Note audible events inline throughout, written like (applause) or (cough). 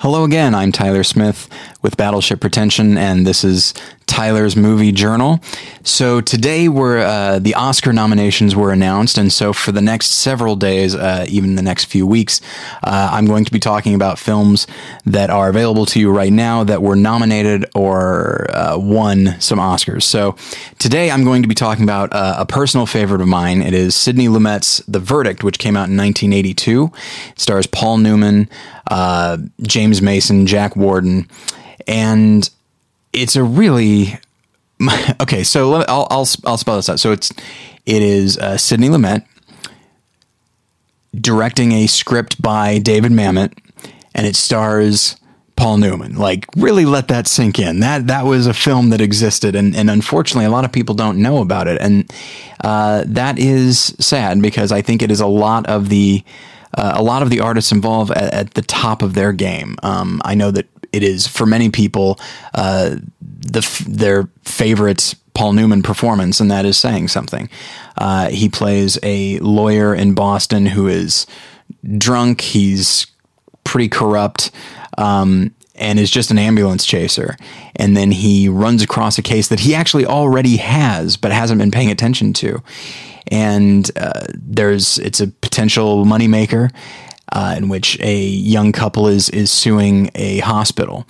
Hello again, I'm Tyler Smith with Battleship Pretension, and this is Tyler's Movie Journal. So today were uh, the Oscar nominations were announced, and so for the next several days, uh, even the next few weeks, uh, I'm going to be talking about films that are available to you right now that were nominated or uh, won some Oscars. So today I'm going to be talking about uh, a personal favorite of mine. It is Sidney Lumet's The Verdict, which came out in 1982. It stars Paul Newman, uh, James Mason, Jack Warden, and it's a really (laughs) okay. So let, I'll, I'll I'll spell this out. So it's it is uh, Sidney Lumet directing a script by David Mamet, and it stars Paul Newman. Like, really let that sink in. That that was a film that existed, and, and unfortunately, a lot of people don't know about it, and uh, that is sad because I think it is a lot of the uh, a lot of the artists involved at, at the top of their game. Um, I know that it is for many people uh, the their favorite Paul Newman performance, and that is saying something. Uh, he plays a lawyer in Boston who is drunk. He's pretty corrupt. Um, and is just an ambulance chaser. And then he runs across a case that he actually already has, but hasn't been paying attention to. And uh, there's it's a potential moneymaker uh, in which a young couple is is suing a hospital.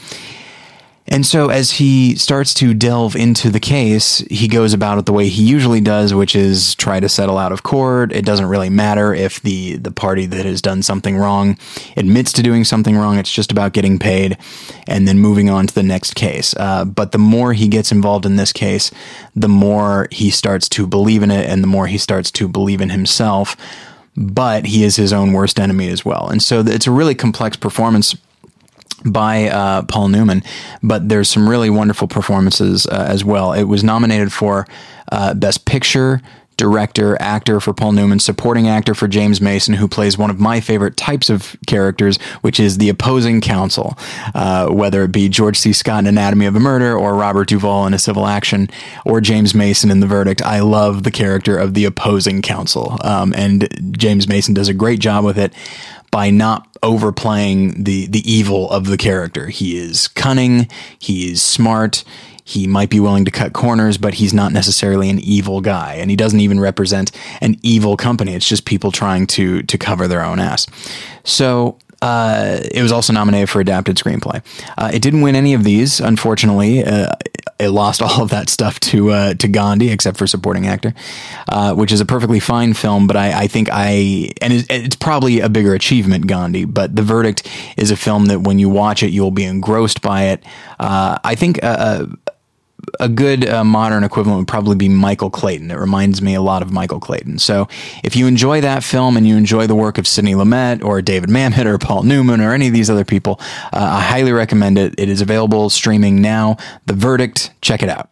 And so, as he starts to delve into the case, he goes about it the way he usually does, which is try to settle out of court. It doesn't really matter if the, the party that has done something wrong admits to doing something wrong. It's just about getting paid and then moving on to the next case. Uh, but the more he gets involved in this case, the more he starts to believe in it and the more he starts to believe in himself but he is his own worst enemy as well. And so it's a really complex performance by uh, Paul Newman, but there's some really wonderful performances uh, as well. It was nominated for uh, Best Picture, director, actor for Paul Newman, supporting actor for James Mason, who plays one of my favorite types of characters, which is the opposing counsel, uh, whether it be George C. Scott in Anatomy of a Murder or Robert Duvall in A Civil Action or James Mason in The Verdict. I love the character of the opposing counsel, um, and James Mason does a great job with it by not overplaying the the evil of the character. He is cunning, he is smart, he might be willing to cut corners, but he's not necessarily an evil guy, and he doesn't even represent an evil company. It's just people trying to to cover their own ass. So uh, it was also nominated for adapted screenplay. Uh, it didn't win any of these, unfortunately. Uh, it lost (laughs) all of that stuff to uh, to Gandhi, except for supporting actor, uh, which is a perfectly fine film. But I, I think I and it's, it's, probably a bigger achievement, Gandhi. But The Verdict is a film that when you watch it, you'll be engrossed by it. Uh, I think a good uh, modern equivalent would probably be Michael Clayton. It reminds me a lot of Michael Clayton. So if you enjoy that film and you enjoy the work of Sidney Lumet or David Mamet or Paul Newman or any of these other people, uh, I highly recommend it. It is available streaming now. The Verdict, check it out.